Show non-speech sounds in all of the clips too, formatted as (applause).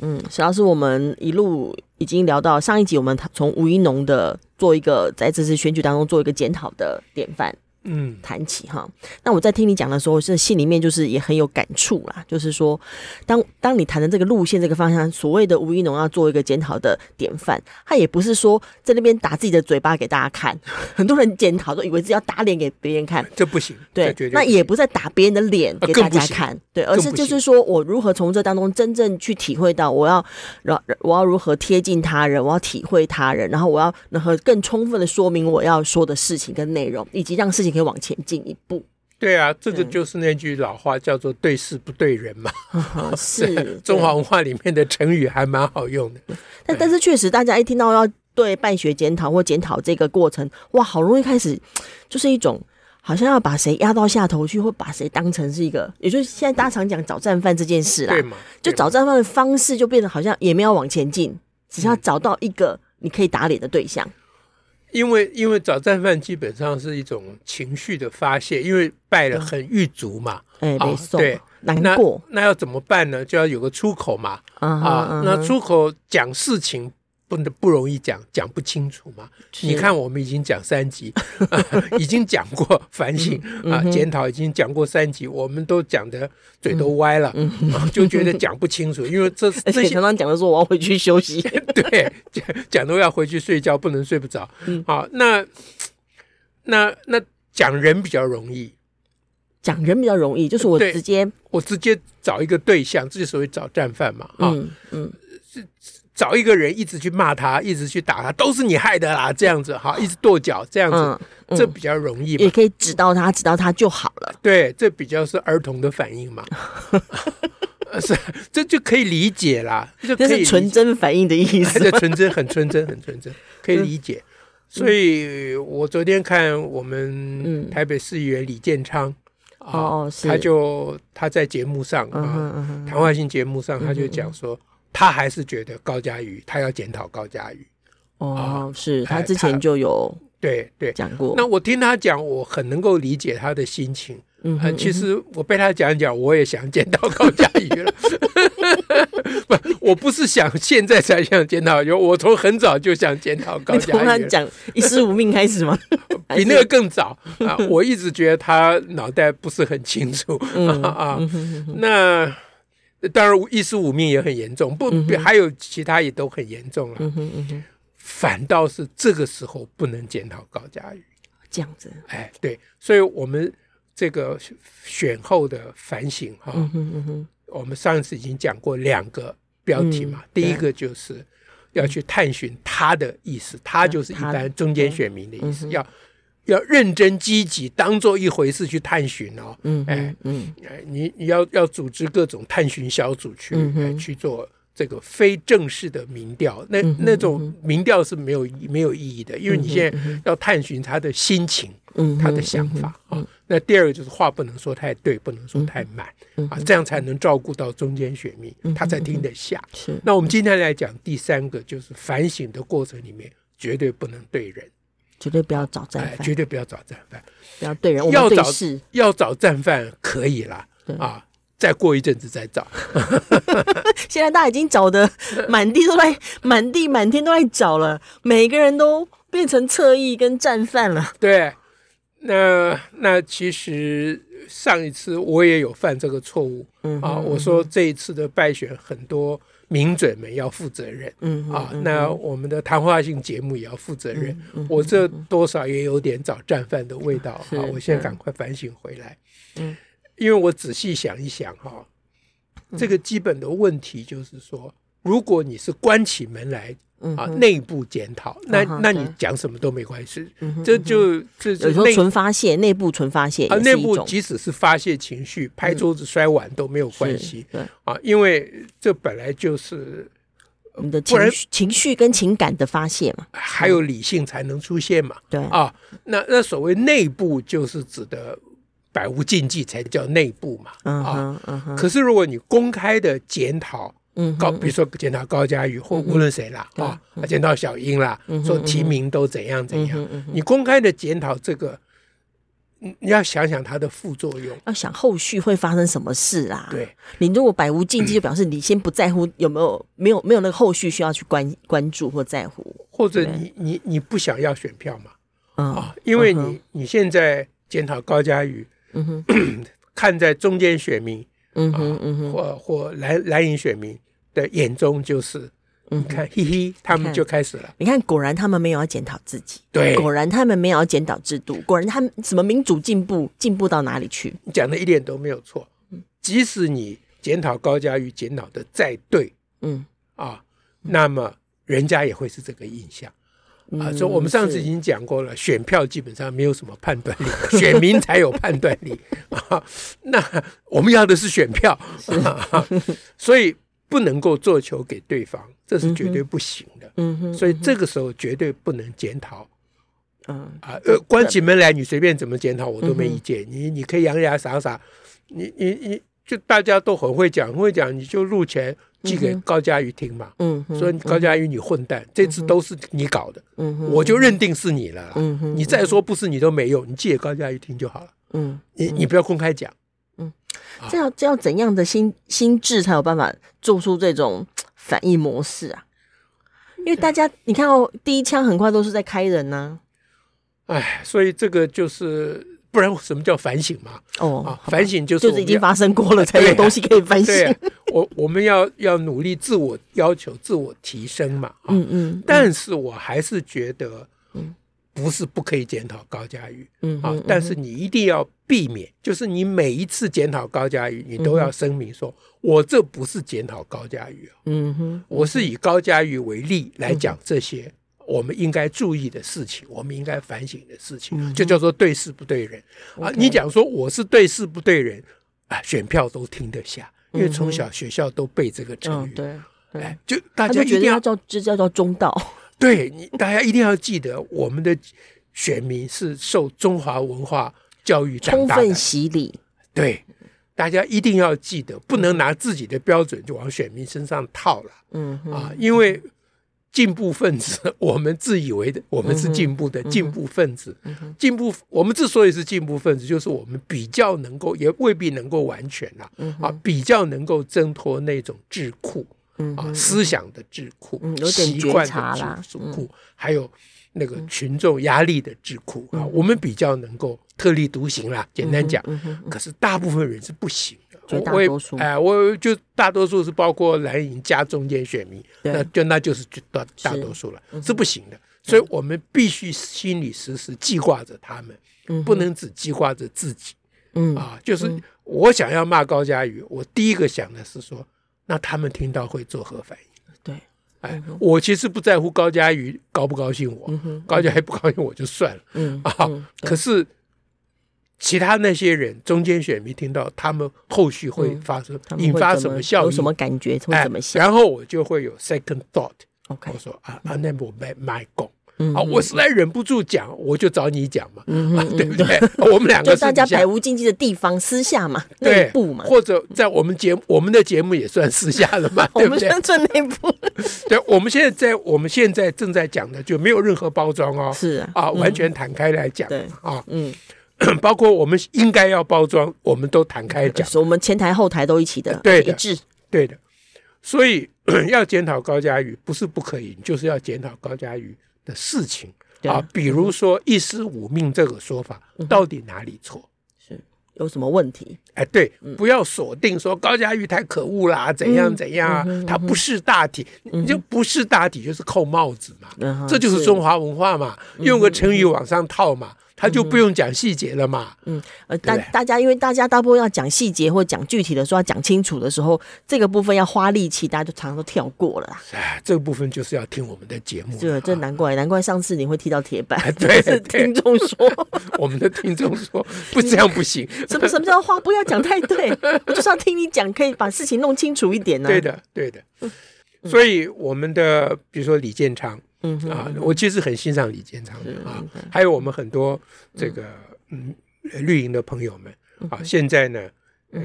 嗯，主要是我们一路。已经聊到上一集，我们从吴一农的做一个在这次选举当中做一个检讨的典范。嗯，谈起哈，那我在听你讲的时候，是心里面就是也很有感触啦。就是说，当当你谈的这个路线、这个方向，所谓的吴一农要做一个检讨的典范，他也不是说在那边打自己的嘴巴给大家看。(laughs) 很多人检讨都以为是要打脸给别人看，(laughs) 这不行。对，那也不是在打别人的脸给大家看，对，而是就是说我如何从这当中真正去体会到，我要让我要如何贴近他人，我要体会他人，然后我要然后更充分的说明我要说的事情跟内容，以及让事情。可以往前进一步。对啊，这个就是那句老话，叫做“对事不对人”嘛。(laughs) 是中华文化里面的成语，还蛮好用的。(laughs) 但但是确实，大家一听到要对办学检讨或检讨这个过程，哇，好容易开始就是一种好像要把谁压到下头去，或把谁当成是一个，也就是现在大家常讲找战犯这件事啦。对嘛？就找战犯的方式就变得好像也没有往前进，只是要找到一个你可以打脸的对象。因为因为找战犯基本上是一种情绪的发泄，因为败了很郁卒嘛，哎、对，难过那，那要怎么办呢？就要有个出口嘛，啊，啊，那出口讲事情。不不容易讲，讲不清楚嘛。你看，我们已经讲三集，(laughs) 啊、已经讲过反省、嗯、啊，检讨已经讲过三集，我们都讲的嘴都歪了，嗯啊、(laughs) 就觉得讲不清楚，因为这 (laughs) 这些常常讲的说我要回去休息，对，讲讲都要回去睡觉，不能睡不着。好、嗯啊，那那那讲人比较容易，讲人比较容易，就是我直接我直接找一个对象，这就所谓找战犯嘛。啊、嗯嗯，是。找一个人一直去骂他，一直去打他，都是你害的啦，这样子哈，一直跺脚这样子，嗯嗯、这比较容易，也可以指到他，指到他就好了。对，这比较是儿童的反应嘛，(laughs) 是，这就可以理解啦，就可以这是纯真反应的意思，(laughs) 纯真，很纯真，很纯真，可以理解。嗯、所以我昨天看我们台北市议员李建昌，哦，他就他在节目上啊，谈话性节目上，他就讲说。嗯他还是觉得高嘉瑜，他要检讨高嘉瑜。哦，是他之前就有对对讲过。那我听他讲，我很能够理解他的心情。嗯，其实我被他讲讲，我也想检讨高嘉瑜了。(laughs) 不，我不是想现在才想检讨，有我从很早就想检讨高嘉瑜。从他讲一尸五命开始吗？(laughs) 比那个更早啊！我一直觉得他脑袋不是很清楚 (laughs) 啊。那。当然，一尸五命也很严重，不，还有其他也都很严重了。反倒是这个时候不能检讨高嘉瑜，这样子。哎，对，所以我们这个选后的反省哈，嗯嗯哼，我们上一次已经讲过两个标题嘛，第一个就是要去探寻他的意思，他就是一般中间选民的意思，要。要认真积极，当做一回事去探寻哦。嗯，哎，嗯，哎，你你要要组织各种探寻小组去，嗯、哼去做这个非正式的民调。那、嗯、那种民调是没有没有意义的，因为你现在要探寻他的心情，嗯、他的想法啊。那第二个就是话不能说太对，不能说太满、嗯、啊，这样才能照顾到中间选民，他才听得下。是。那我们今天来讲第三个，就是反省的过程里面绝对不能对人。绝对不要找战犯，哎，绝对不要找战犯，不要对人。要找要找战犯可以啦，对啊，再过一阵子再找。(laughs) 现在大家已经找的满地都在，满地满天都在找了，每个人都变成侧翼跟战犯了。对，那那其实上一次我也有犯这个错误，嗯啊，我说这一次的败选很多。名嘴们要负责任，嗯啊，那我们的谈话性节目也要负责任。我这多少也有点找战犯的味道啊！我现在赶快反省回来，嗯，因为我仔细想一想哈，这个基本的问题就是说，如果你是关起门来。啊，内部检讨，那那你讲什么都没关系，这就这有时候纯发泄，内部纯发泄啊，内部即使是发泄情绪，拍桌子摔碗都没有关系，对啊，因为这本来就是你的情绪、情绪跟情感的发泄嘛，还有理性才能出现嘛。对啊，那那所谓内部就是指的百无禁忌才叫内部嘛。嗯哼，嗯哼。可是如果你公开的检讨，嗯，高比如说检讨高嘉瑜或无论谁啦，啊，检讨小英啦，说提名都怎样怎样，你公开的检讨这个。你要想想它的副作用，要想后续会发生什么事啊？对，你如果百无禁忌，就表示你先不在乎有没有没有没有那个后续需要去关关注或在乎，或者你你你不想要选票嘛？啊，因为你你现在检讨高嘉瑜，嗯哼，(clears throat) 看在中间选民，嗯哼嗯哼，或或蓝蓝营选民的眼中就是。你看，嘿嘿，他们就开始了。你看，果然他们没有要检讨自己，对，果然他们没有要检讨制度，果然他们什么民主进步进步到哪里去？你讲的一点都没有错。即使你检讨高嘉瑜检讨的再对，嗯啊，那么人家也会是这个印象啊。所以我们上次已经讲过了，选票基本上没有什么判断力，(laughs) 选民才有判断力啊。那我们要的是选票，所以。不能够做球给对方，这是绝对不行的。嗯哼，所以这个时候绝对不能检讨。嗯啊，呃，关起门来你随便怎么检讨我都没意见。你你可以洋洋洒洒，你你你就大家都很会讲，很会讲，你就录钱寄给高佳瑜听嘛。嗯，说高佳瑜你混蛋，这次都是你搞的。嗯哼，我就认定是你了。嗯哼，你再说不是你都没用，你寄给高佳瑜听就好了。嗯，你你不要公开讲。这要这要怎样的心心智才有办法做出这种反应模式啊？因为大家你看哦，第一枪很快都是在开人呢、啊。哎，所以这个就是不然什么叫反省嘛？哦，啊、反省就是就是已经发生过了 (laughs) 才有东西可以反省。我我们要要努力自我要求、自我提升嘛。嗯嗯。但是我还是觉得，嗯。不是不可以检讨高嘉瑜，嗯啊，但是你一定要避免，就是你每一次检讨高嘉瑜，你都要声明说，我这不是检讨高嘉瑜啊，嗯哼，我是以高嘉瑜为例来讲这些我们应该注意的事情，我们应该反省的事情，就叫做对事不对人。啊。你讲说我是对事不对人啊，选票都听得下，因为从小学校都背这个成语，对，哎，就大家一定要叫这叫做中道。对你，大家一定要记得，我们的选民是受中华文化教育长大的，充分洗礼。对，大家一定要记得，不能拿自己的标准就往选民身上套了。嗯啊，因为进步分子，我们自以为的我们是进步的进步分子，进步，我们之所以是进步分子，就是我们比较能够，也未必能够完全了啊，比较能够挣脱那种智思想的智库，习惯的智库，还有那个群众压力的智库啊，我们比较能够特立独行啦。简单讲，可是大部分人是不行的。大多数，哎，我就大多数是包括蓝营加中间选民，那就那就是大大多数了，是不行的。所以我们必须心里时时记挂着他们，不能只记挂着自己。嗯啊，就是我想要骂高嘉瑜，我第一个想的是说。那他们听到会作何反应？对，哎，我其实不在乎高佳瑜高不高兴我，嗯、高佳瑜不高兴我就算了。嗯 (laughs) 啊，嗯可是其他那些人，中间选民听到，他们后续会发生、嗯、引发什么效应？有什么感觉？会怎么想？哎、然后我就会有 second thought。OK，我说啊啊，那我买买够。啊，我实在忍不住讲，我就找你讲嘛，对不对？(laughs) 我们两个就大家百无禁忌的地方，私下嘛，内部嘛，或者在我们节我们的节目也算私下了嘛，(laughs) 对不对？我们算内部。(laughs) 对，我们现在在我们现在正在讲的就没有任何包装哦，是啊，完全坦开来讲啊，嗯，(coughs) 包括我们应该要包装，我们都摊开讲，我们前台后台都一起的，对一致，对的。所以 (coughs) 要检讨高嘉瑜，不是不可以，就是要检讨高嘉瑜的事情。啊，比如说“一尸五命”这个说法，到底哪里错？是有什么问题？哎，对，不要锁定说高佳玉太可恶啦，怎样怎样啊？他不识大体，你就不识大体，就是扣帽子嘛。这就是中华文化嘛，用个成语往上套嘛。他就不用讲细节了嘛。嗯，呃，大大家因为大家大部分要讲细节或讲具体的时候要讲清楚的时候，这个部分要花力气，大家就常常都跳过了。哎，这个部分就是要听我们的节目。对，这难怪，难怪上次你会踢到铁板。(laughs) (laughs) 对，听众说，(laughs) 我们的听众说不这样不行。什么什么叫话不要讲太对？我就是要听你讲，可以把事情弄清楚一点呢。对的，对的。所以我们的比如说李建昌，嗯啊，我其实很欣赏李建昌的啊，还有我们很多这个嗯。绿营的朋友们啊，现在呢，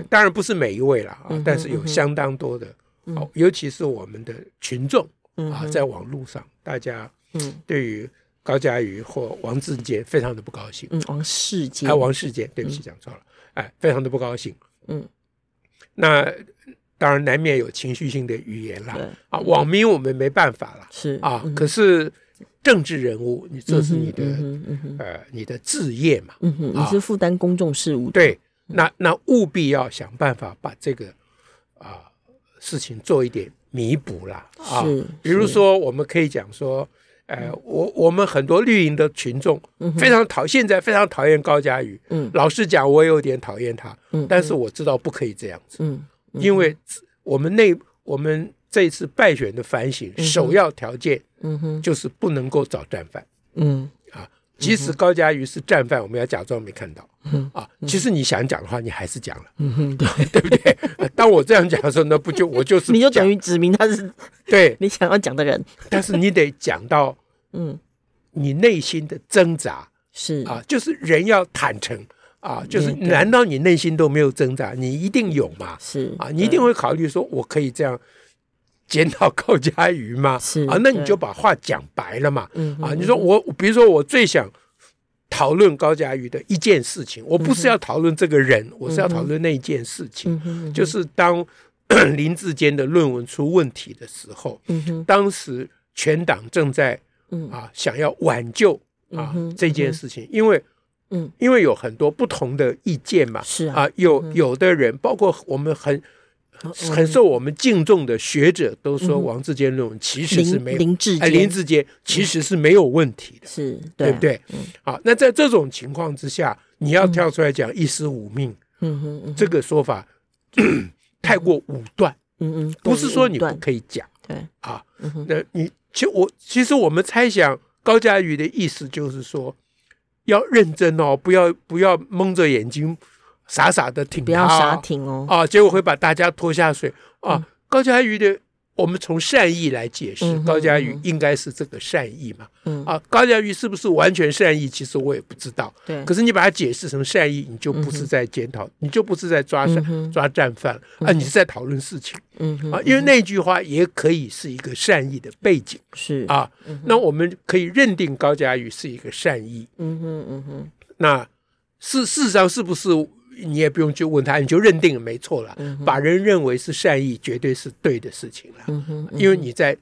当然不是每一位了啊，但是有相当多的，哦，尤其是我们的群众啊，在网络上，大家嗯。对于高嘉瑜或王志坚非常的不高兴，嗯，王世坚，哎，王世坚，对不起，讲错了，哎，非常的不高兴，嗯，那。当然难免有情绪性的语言啦，啊，网民我们没办法了，是。啊，可是政治人物，你这是你的呃你的职业嘛，你是负担公众事务，对，那那务必要想办法把这个啊事情做一点弥补啦，啊，比如说我们可以讲说，呃，我我们很多绿营的群众非常讨，现在非常讨厌高嘉宇，嗯，老实讲，我有点讨厌他，嗯，但是我知道不可以这样子，嗯。因为我们内我们这一次败选的反省，首要条件，嗯哼，就是不能够找战犯，嗯。啊，即使高嘉瑜是战犯，我们要假装没看到，嗯啊，其实你想讲的话，你还是讲了，嗯哼，对。(laughs) 对不对？当我这样讲的时候，那不就我就是 (laughs) 你就等于指明他是对。你想要讲的人，但是你得讲到，(laughs) 嗯，你内心的挣扎。是。啊，就是人要坦诚。啊，就是难道你内心都没有挣扎？你一定有嘛？是啊，你一定会考虑说，我可以这样检讨高嘉瑜吗？是啊，那你就把话讲白了嘛。嗯啊，你说我，比如说我最想讨论高嘉瑜的一件事情，我不是要讨论这个人，我是要讨论那一件事情，就是当 (coughs) 林志坚的论文出问题的时候，嗯当时全党正在啊想要挽救啊这件事情，因为。嗯，因为有很多不同的意见嘛，是啊，有有的人，包括我们很很受我们敬重的学者，都说王志坚论文其实是没有林志林志坚其实是没有问题的，是对不对？好，那在这种情况之下，你要跳出来讲一尸五命，嗯哼，这个说法 (coughs) 太过武断，嗯嗯，不是说你不可以讲，对。啊，那你其实我其实我们猜想高嘉瑜的意思就是说。要认真哦，不要不要蒙着眼睛，傻傻的挺他，不要傻挺哦，啊，结果会把大家拖下水啊。嗯、高嘉瑜的。我们从善意来解释，高嘉瑜应该是这个善意嘛？嗯啊，高嘉瑜是不是完全善意？其实我也不知道。对，可是你把它解释成善意，你就不是在检讨，你就不是在抓善抓战犯啊，你是在讨论事情。嗯啊，因为那句话也可以是一个善意的背景。是啊，那我们可以认定高嘉瑜是一个善意。嗯哼嗯哼，那事事实上是不是？你也不用去问他，你就认定没错了。嗯、把人认为是善意，绝对是对的事情了。因为你在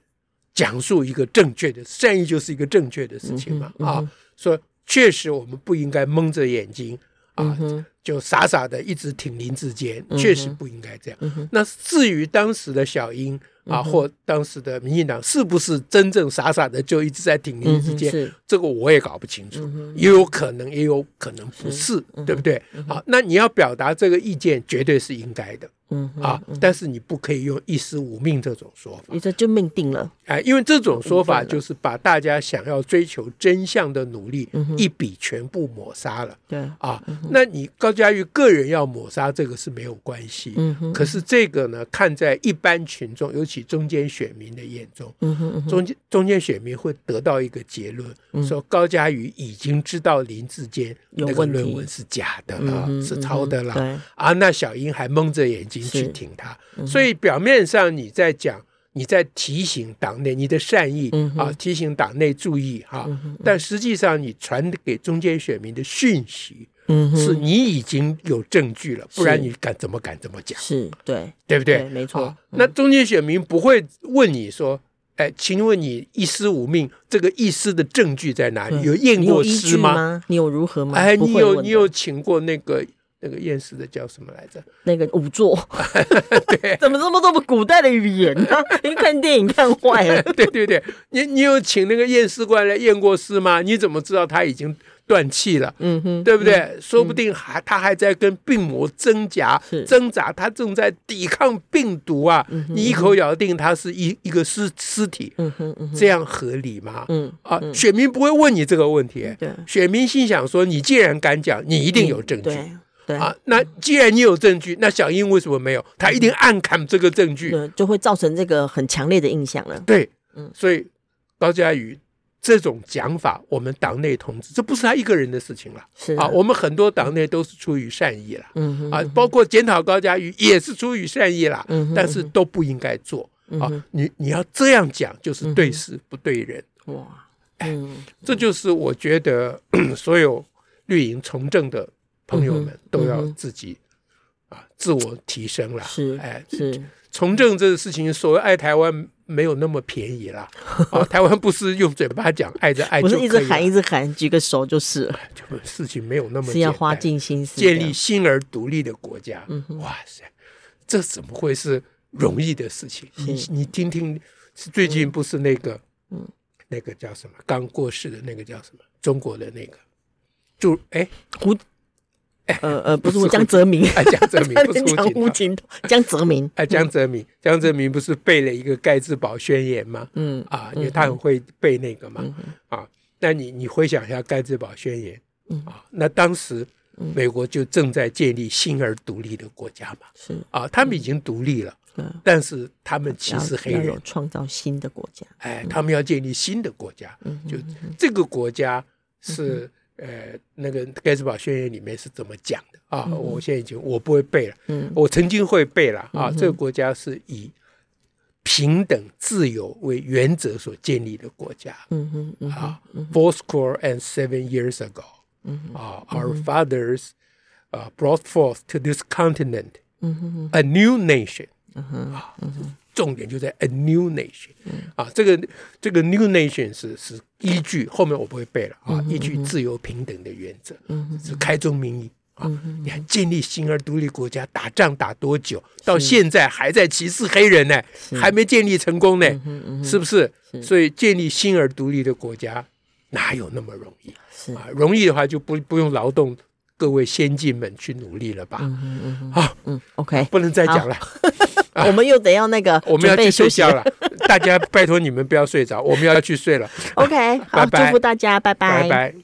讲述一个正确的善意，就是一个正确的事情嘛。嗯、啊，所以确实我们不应该蒙着眼睛啊，嗯、就傻傻的一直挺林志坚，嗯、确实不应该这样。嗯、那至于当时的小英。啊，或当时的民进党是不是真正傻傻的就一直在挺林之间？这个我也搞不清楚，也有可能，也有可能不是，对不对？好，那你要表达这个意见，绝对是应该的。嗯啊，但是你不可以用一尸五命这种说法，你这就命定了。哎，因为这种说法就是把大家想要追求真相的努力一笔全部抹杀了。对啊，那你高嘉瑜个人要抹杀这个是没有关系。嗯。可是这个呢，看在一般群众，尤其中间选民的眼中，嗯哼，中间中间选民会得到一个结论，说高嘉瑜已经知道林志坚那个论文是假的了，是抄的了。对啊，那小英还蒙着眼睛。去听他，所以表面上你在讲，你在提醒党内你的善意啊，提醒党内注意哈，但实际上你传给中间选民的讯息，是你已经有证据了，不然你敢怎么敢这么讲？是对，对不对？没错。那中间选民不会问你说，哎，请问你一尸五命这个一尸的证据在哪里？有验过尸吗？你有如何吗？哎，你有你有请过那个？那个验尸的叫什么来着？那个仵作，(laughs) 对，怎么这么多古代的语言呢？(laughs) 你看电影看坏了。(laughs) 对对对，你你有请那个验尸官来验过尸吗？你怎么知道他已经断气了？嗯哼，对不对？说不定还他还在跟病魔挣扎挣扎，他正在抵抗病毒啊！你一口咬定他是一一个尸尸体，嗯哼，这样合理吗？嗯啊，选民不会问你这个问题。对，选民心想说：你既然敢讲，你一定有证据。对啊，那既然你有证据，那小英为什么没有？他一定暗砍这个证据，对，就会造成这个很强烈的印象了。对，嗯，所以高嘉瑜这种讲法，我们党内同志，这不是他一个人的事情了，是。啊，我们很多党内都是出于善意了，嗯啊，包括检讨高嘉瑜也是出于善意了，嗯，但是都不应该做。啊，你你要这样讲，就是对事不对人，哇，嗯，这就是我觉得 (coughs) 所有绿营从政的。朋友们都要自己啊自我提升了，是哎是。从政这个事情，所谓爱台湾没有那么便宜啦。啊，(laughs) 台湾不是用嘴巴讲爱着爱，不是一直喊一直喊，举个手就是，就事情没有那么是要花尽心思建立新而独立的国家。哇塞，这怎么会是容易的事情？你你听听，是最近不是那个嗯那个叫什么刚过世的那个叫什么中国的那个就哎胡。呃 (laughs) 呃，不是江泽民，哎，江泽民 (laughs) 不是胡锦涛，江泽民，哎，江泽民，江泽民不是背了一个盖茨堡宣言吗？嗯啊，因为他很会背那个嘛，啊，那你你回想一下盖茨堡宣言，啊，那当时美国就正在建立新而独立的国家嘛，是啊，他们已经独立了，但是他们其实黑人，创造新的国家，哎，他们要建立新的国家，就这个国家是。呃，那个盖茨堡宣言里面是怎么讲的啊？嗯、我现在已经我不会背了，嗯，我曾经会背了啊。嗯、这个国家是以平等自由为原则所建立的国家，嗯哼，嗯啊，Fourscore and seven years ago，嗯啊，Our fathers 啊 brought forth to this continent，嗯哼，a new nation，嗯哼，啊，嗯哼。重点就在 a new nation，啊，这个这个 new nation 是是依据后面我不会背了啊，依据自由平等的原则，是开宗明义啊。你看建立新而独立国家，打仗打多久，到现在还在歧视黑人呢，还没建立成功呢，是不是？所以建立新而独立的国家哪有那么容易？啊，容易的话就不不用劳动各位先进们去努力了吧？好，嗯，OK，不能再讲了。(laughs) 我们又得要那个，(laughs) 我们要去睡觉了。大家拜托你们不要睡着，我们要去睡了。(laughs) OK，好，拜拜，祝福大家，拜拜，拜拜。